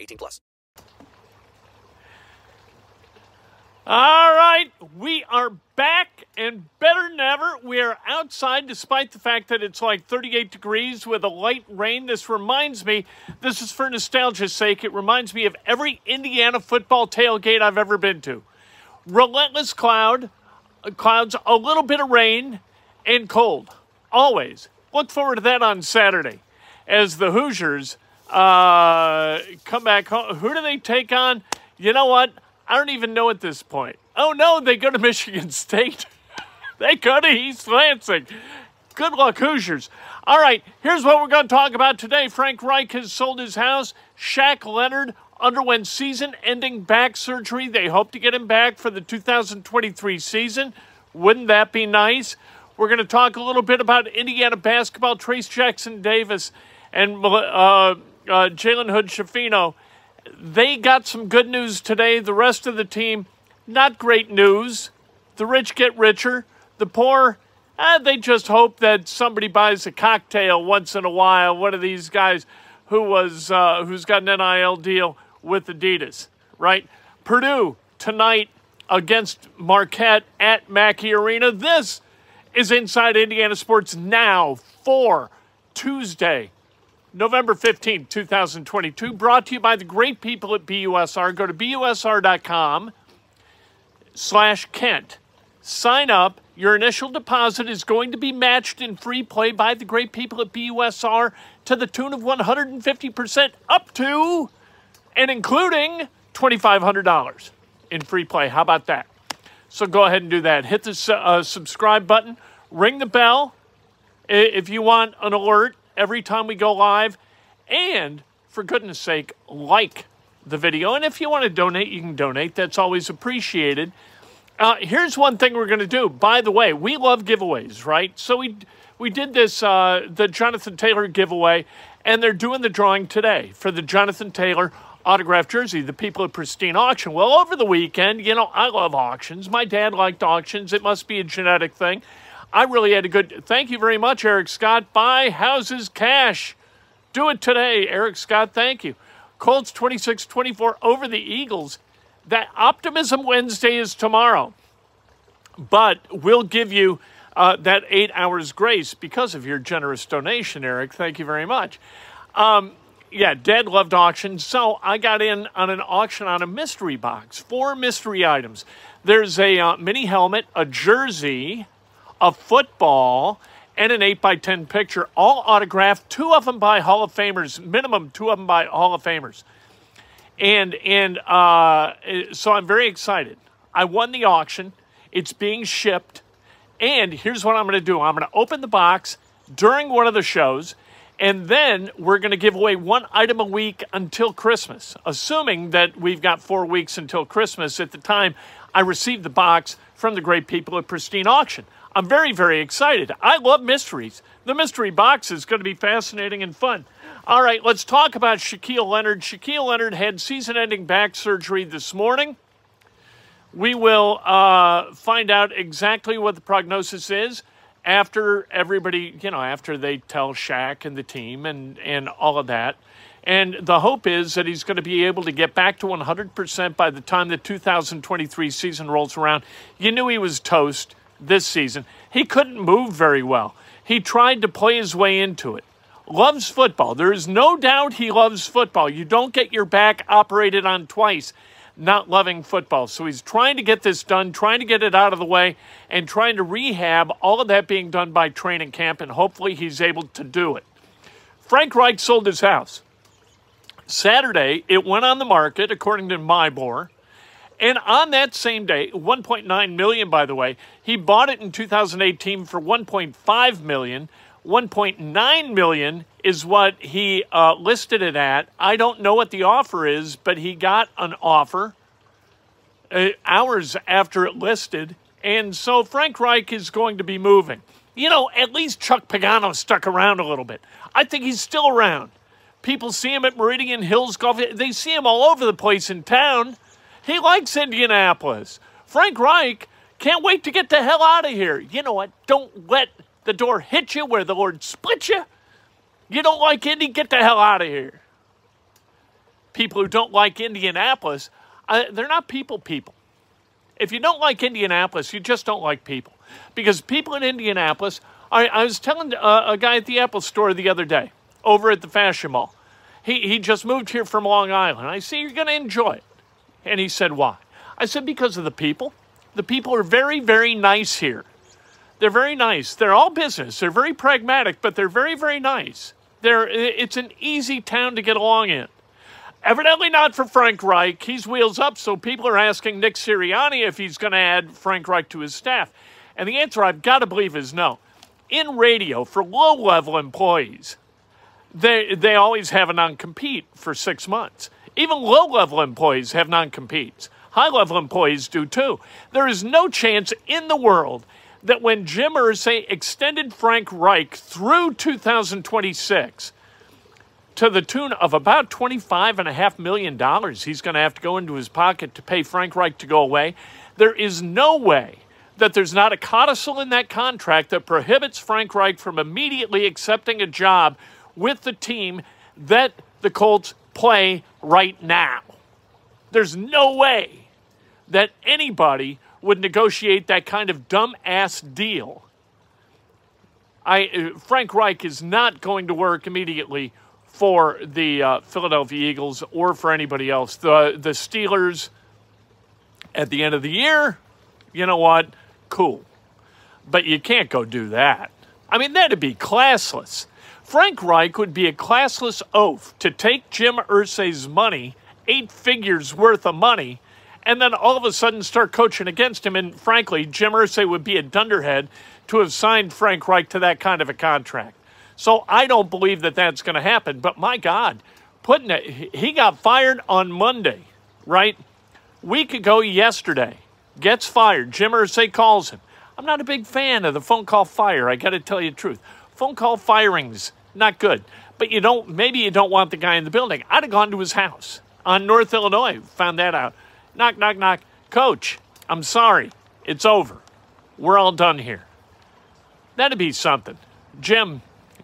18 plus. All right, we are back and better than ever. We are outside despite the fact that it's like 38 degrees with a light rain. This reminds me, this is for nostalgia's sake, it reminds me of every Indiana football tailgate I've ever been to. Relentless cloud, uh, clouds, a little bit of rain, and cold. Always. Look forward to that on Saturday as the Hoosiers uh, come back home. Who do they take on? You know what? I don't even know at this point. Oh no, they go to Michigan State. they go to East Lansing. Good luck, Hoosiers. All right, here's what we're going to talk about today. Frank Reich has sold his house. Shaq Leonard underwent season ending back surgery. They hope to get him back for the 2023 season. Wouldn't that be nice? We're going to talk a little bit about Indiana basketball. Trayce Jackson Davis and uh, uh, Jalen Hood Schifino they got some good news today. The rest of the team, not great news. The rich get richer. The poor, eh, they just hope that somebody buys a cocktail once in a while. One of these guys who was uh, who's got an NIL deal with Adidas, right? Purdue tonight against Marquette at Mackey Arena. This is Inside Indiana Sports Now for Tuesday, November 15th, 2022, brought to you by the great people at BUSR. Go to busr.com slash Kent. Sign up. Your initial deposit is going to be matched in free play by the great people at BUSR to the tune of 150% up to and including $2,500 in free play. How about that? So go ahead and do that. Hit the uh, subscribe button, ring the bell if you want an alert every time we go live. And for goodness sake, like the video. And if you want to donate, you can donate. That's always appreciated. Uh, here's one thing we're going to do. By the way, we love giveaways, right? So we we did this uh, the Jonathan Taylor giveaway, and they're doing the drawing today for the Jonathan Taylor autographed jersey. The people at Pristine Auction. Well, over the weekend, you know, I love auctions. My dad liked auctions. It must be a genetic thing. I really had a good. Thank you very much, Eric Scott. Buy houses cash. Do it today, Eric Scott. Thank you. Colts 26 24 over the Eagles. That Optimism Wednesday is tomorrow. But we'll give you uh, that eight hours grace because of your generous donation, Eric. Thank you very much. Um, yeah, Dad loved auctions. So I got in on an auction on a mystery box, four mystery items. There's a uh, mini helmet, a jersey, a football, and an 8 by 10 picture, all autographed, two of them by Hall of Famers, minimum two of them by Hall of Famers. And, and uh, so I'm very excited. I won the auction, it's being shipped. And here's what I'm going to do I'm going to open the box during one of the shows, and then we're going to give away one item a week until Christmas, assuming that we've got four weeks until Christmas at the time I received the box from the great people at Pristine Auction. I'm very, very excited. I love mysteries. The mystery box is going to be fascinating and fun. All right, let's talk about Shaquille Leonard. Shaquille Leonard had season ending back surgery this morning. We will uh, find out exactly what the prognosis is after everybody, you know, after they tell Shaq and the team and, and all of that. And the hope is that he's going to be able to get back to 100% by the time the 2023 season rolls around. You knew he was toast this season. He couldn't move very well. He tried to play his way into it. loves football. There is no doubt he loves football. You don't get your back operated on twice not loving football. So he's trying to get this done, trying to get it out of the way, and trying to rehab all of that being done by training camp, and hopefully he's able to do it. Frank Reich sold his house. Saturday, it went on the market, according to MIBOR. And on that same day, 1.9 million, by the way, he bought it in 2018 for 1.5 million. 1.9 million is what he uh, listed it at. I don't know what the offer is, but he got an offer uh, hours after it listed, and so Frank Reich is going to be moving. You know, at least Chuck Pagano stuck around a little bit. I think he's still around. People see him at Meridian Hills Golf. They see him all over the place in town. He likes Indianapolis. Frank Reich can't wait to get the hell out of here. You know what? Don't let the door hit you where the Lord split you. You don't like Indy? Get the hell out of here. People who don't like Indianapolis, uh, they're not people people. If you don't like Indianapolis, you just don't like people. Because people in Indianapolis, I, I was telling uh, a guy at the Apple store the other day, over at the Fashion Mall. He, he just moved here from Long Island. I see You're going to enjoy it. And he said, Why? I said, Because of the people. The people are very, very nice here. They're very nice. They're all business. They're very pragmatic, but they're very, very nice. They're, it's an easy town to get along in. Evidently not for Frank Reich. He's wheels up, so people are asking Nick Sirianni if he's going to add Frank Reich to his staff. And the answer I've got to believe is no. In radio, for low level employees, they, they always have a non compete for six months. Even low level employees have non competes. High level employees do too. There is no chance in the world that when Jim Irsay extended Frank Reich through 2026 to the tune of about $25.5 million, he's going to have to go into his pocket to pay Frank Reich to go away. There is no way that there's not a codicil in that contract that prohibits Frank Reich from immediately accepting a job with the team that the Colts play right now. There's no way that anybody would negotiate that kind of dumbass deal. I, uh, Frank Reich is not going to work immediately for the uh, Philadelphia Eagles or for anybody else. The the Steelers at the end of the year, you know what? Cool. But you can't go do that. I mean, that'd be classless. Frank Reich would be a classless oaf to take Jim Irsay's money, eight figures worth of money, and then all of a sudden start coaching against him. And frankly, Jim Irsay would be a dunderhead to have signed Frank Reich to that kind of a contract. So I don't believe that that's going to happen. But my God, putting it, he got fired on Monday, right? Week ago yesterday, gets fired. Jim Irsay calls him. I'm not a big fan of the phone call fire. I got to tell you the truth. Phone call firings not good. But you don't. Maybe you don't want the guy in the building. I'd have gone to his house on North Illinois. Found that out. Knock, knock, knock. Coach, I'm sorry. It's over. We're all done here. That'd be something. Jim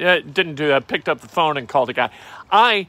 uh, didn't do that. Picked up the phone and called a guy. I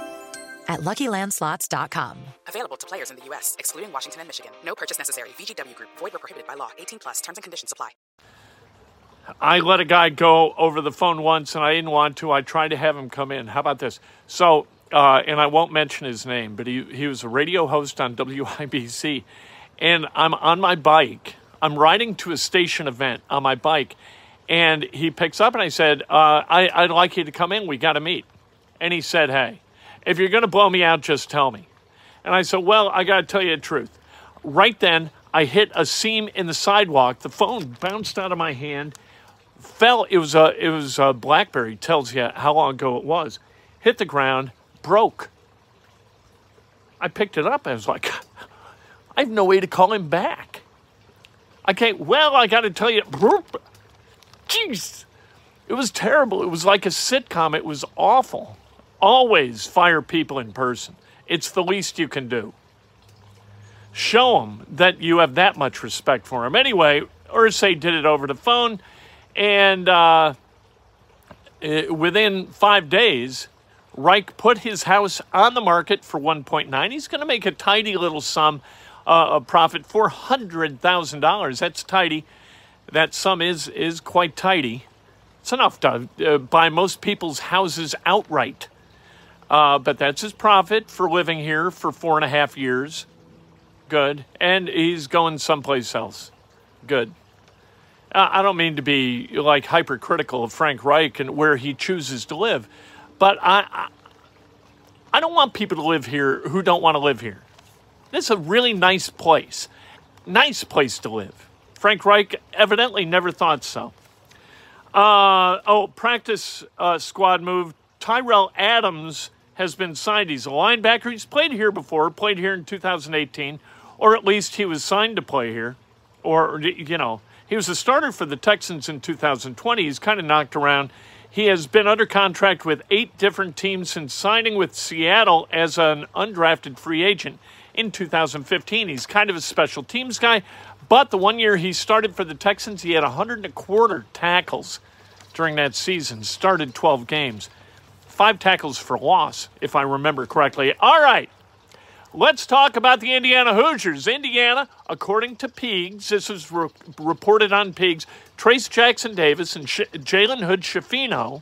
at luckylandslots.com. Available to players in the U.S., excluding Washington and Michigan. No purchase necessary. VGW Group, void were prohibited by law. 18 plus terms and conditions apply. I let a guy go over the phone once and I didn't want to. I tried to have him come in. How about this? So, uh, and I won't mention his name, but he, he was a radio host on WIBC. And I'm on my bike. I'm riding to a station event on my bike. And he picks up and I said, uh, I, I'd like you to come in. We got to meet. And he said, Hey, if you're going to blow me out, just tell me. And I said, Well, I got to tell you the truth. Right then, I hit a seam in the sidewalk. The phone bounced out of my hand, fell. It was a it was a BlackBerry. Tells you how long ago it was. Hit the ground, broke. I picked it up. I was like, I have no way to call him back. I can't. Well, I got to tell you, jeez, it was terrible. It was like a sitcom. It was awful. Always fire people in person. It's the least you can do. Show them that you have that much respect for them. Anyway, Irsay did it over the phone, and uh, eh, within five days, Reich put his house on the market for 1.9. He's going to make a tidy little sum uh, of profit, $400,000. That's tidy. That sum is is quite tidy. It's enough to uh, buy most people's houses outright. Uh, but that's his profit for living here for four and a half years. Good. And he's going someplace else. Good. Uh, I don't mean to be like hypercritical of Frank Reich and where he chooses to live, but I, I, I don't want people to live here who don't want to live here. This is a really nice place. Nice place to live. Frank Reich evidently never thought so. Uh, oh, practice uh, squad move. Tyrell Adams has been signed. He's a linebacker. He's played here before, played here in 2018, or at least he was signed to play here. Or, you know, he was a starter for the Texans in 2020. He's kind of knocked around. He has been under contract with eight different teams since signing with Seattle as an undrafted free agent in 2015. He's kind of a special teams guy, but the one year he started for the Texans, he had 100 and a quarter tackles during that season, started 12 games. Five tackles for loss, if I remember correctly. All right, let's talk about the Indiana Hoosiers. Indiana, according to Peegs, this was re- reported on Peegs, Trayce Jackson Davis and Sh- Jalen Hood Schifino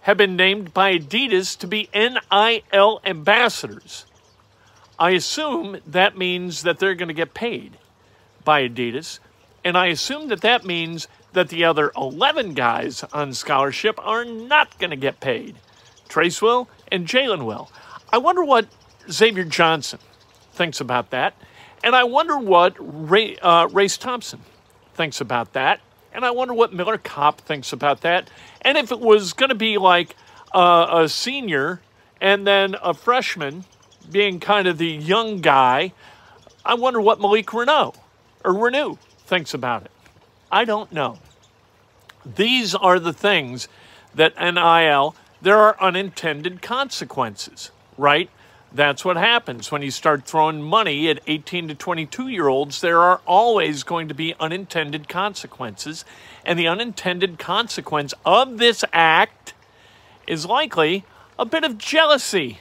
have been named by Adidas to be NIL ambassadors. I assume that means that they're going to get paid by Adidas. And I assume that that means that the other 11 guys on scholarship are not going to get paid. Trayce will and Jalen will. I wonder what Xavier Johnson thinks about that. And I wonder what Ray, uh, Race Thompson thinks about that. And I wonder what Miller Kopp thinks about that. And if it was going to be like uh, a senior and then a freshman being kind of the young guy, I wonder what Malik Reneau or Renew thinks about it. I don't know. These are the things that NIL, there are unintended consequences, right? That's what happens when you start throwing money at 18 to 22 year olds. There are always going to be unintended consequences. And the unintended consequence of this act is likely a bit of jealousy.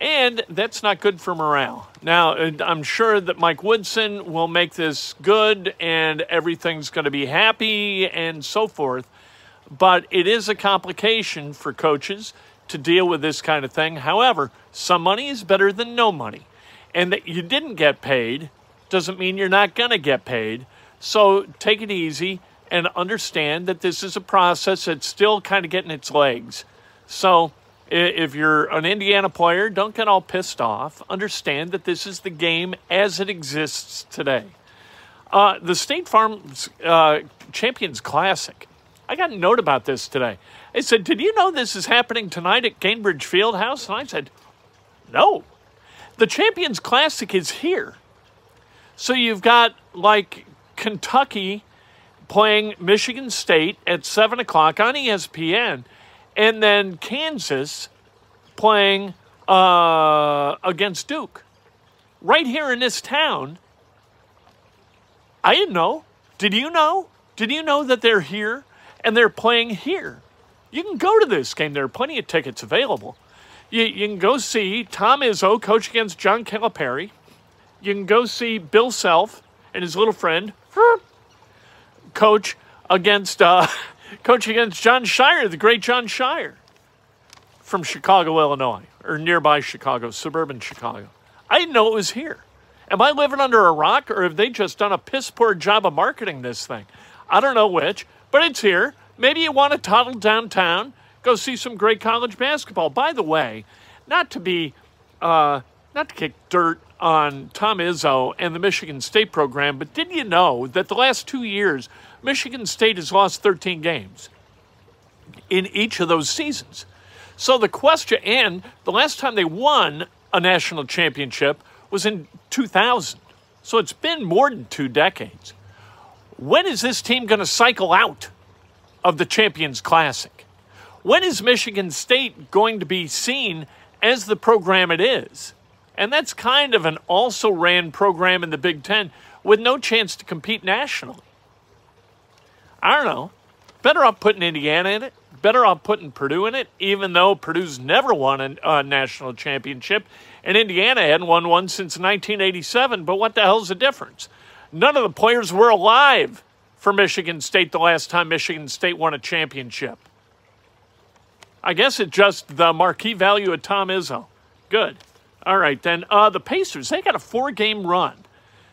And that's not good for morale. Now, uh, I'm sure that Mike Woodson will make this good and everything's going to be happy and so forth. But it is a complication for coaches to deal with this kind of thing. However, some money is better than no money. And that you didn't get paid doesn't mean you're not going to get paid. So take it easy and understand that this is a process that's still kind of getting its legs. So if you're an Indiana player, don't get all pissed off. Understand that this is the game as it exists today. Uh, the State Farm uh, Champions Classic. I got a note about this today. It said, Did you know this is happening tonight at Gainbridge Fieldhouse? And I said, No. The Champions Classic is here. So you've got like Kentucky playing Michigan State at 7 o'clock on ESPN and then Kansas playing uh, against Duke right here in this town. I didn't know. Did you know? Did you know that they're here and they're playing here? You can go to this game. There are plenty of tickets available. You, you can go see Tom Izzo coach against John Calipari. You can go see Bill Self and his little friend coach against uh, coach against Jon Scheyer, the great Jon Scheyer from Chicago, Illinois, or nearby Chicago, suburban Chicago. I didn't know it was here. Am I living under a rock, or have they just done a piss poor job of marketing this thing? I don't know which, but it's here. Maybe you want to toddle downtown, go see some great college basketball. By the way, not to be, uh, not to kick dirt on Tom Izzo and the Michigan State program, but did you know that the last two years, Michigan State has lost 13 games in each of those seasons? So the question, and the last time they won a national championship was in 2000. So it's been more than two decades. When is this team going to cycle out of the Champions Classic? When is Michigan State going to be seen as the program it is? And that's kind of an also ran program in the Big Ten with no chance to compete nationally. I don't know. Better off putting Indiana in it. Better off putting Purdue in it, even though Purdue's never won a, a national championship and Indiana hadn't won one since 1987. But what the hell's the difference? None of the players were alive for Michigan State the last time Michigan State won a championship. I guess it's just the marquee value of Tom Izzo. Good. All right, then. Uh, the Pacers, they got a four game run.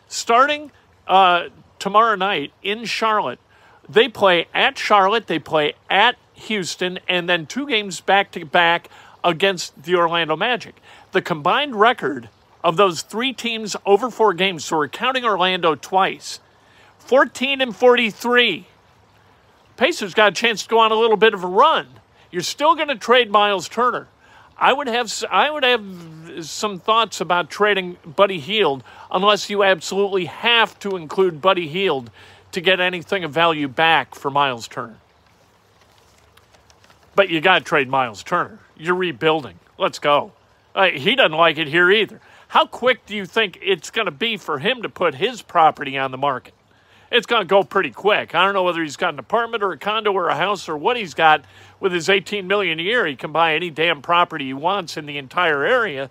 Starting uh, tomorrow night in Charlotte, they play at Charlotte, they play at Houston, and then two games back to back against the Orlando Magic. The combined record of those three teams over four games, so we're counting Orlando twice 14 and 43. Pacers got a chance to go on a little bit of a run. You're still going to trade Miles Turner. I would have I would have some thoughts about trading Buddy Hield unless you absolutely have to include Buddy Hield to get anything of value back for Miles Turner. But you got to trade Miles Turner. You're rebuilding. Let's go. Uh, he doesn't like it here either. How quick do you think it's going to be for him to put his property on the market? It's going to go pretty quick. I don't know whether he's got an apartment or a condo or a house or what he's got. With his 18 million a year, he can buy any damn property he wants in the entire area.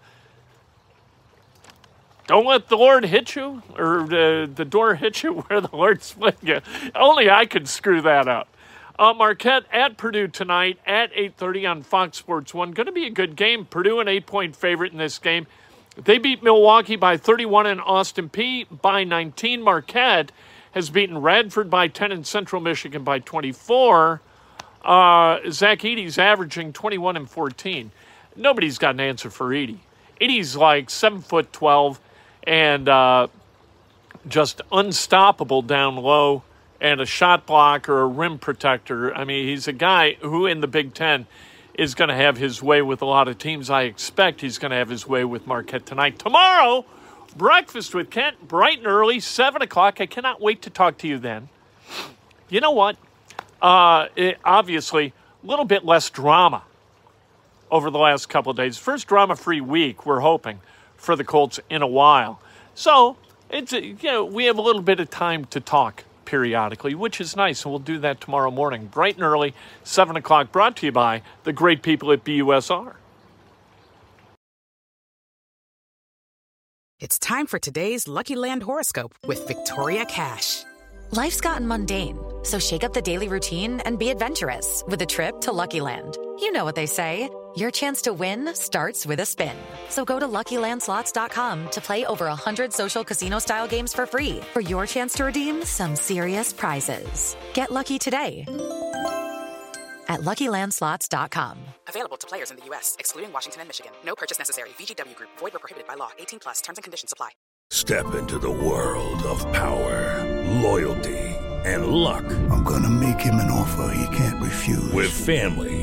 Don't let the Lord hit you, or the, the door hit you where the Lord split you. Only I could screw that up. Uh, Marquette at Purdue tonight at 8:30 on Fox Sports One. Going to be a good game. Purdue an eight-point favorite in this game. They beat Milwaukee by 31 and Austin Peay by 19. Marquette has beaten Radford by 10 and Central Michigan by 24. Uh, Zach Edey's averaging 21 and 14. Nobody's got an answer for Edey. Edey's like seven foot 12 and uh, just unstoppable down low and a shot blocker, a rim protector. I mean, he's a guy who in the Big Ten is going to have his way with a lot of teams. I expect he's going to have his way with Marquette tonight. Tomorrow, breakfast with Kent, bright and early, 7 o'clock. I cannot wait to talk to you then. You know what? Uh, it, obviously, a little bit less drama over the last couple of days. First drama free week, we're hoping, for the Colts in a while. So, it's, you know, we have a little bit of time to talk periodically, which is nice. And we'll do that tomorrow morning, bright and early, 7 o'clock, brought to you by the great people at BUSR. It's time for today's Lucky Land horoscope with Victoria Cash. Life's gotten mundane, so shake up the daily routine and be adventurous with a trip to Lucky Land. You know what they say. Your chance to win starts with a spin. So go to LuckyLandSlots.com to play over 100 social casino-style games for free for your chance to redeem some serious prizes. Get lucky today at LuckyLandSlots.com. Available to players in the U.S., excluding Washington and Michigan. No purchase necessary. VGW Group. Void where prohibited by law. 18 plus. Terms and conditions apply. Step into the world of power, loyalty, and luck. I'm going to make him an offer he can't refuse. With family,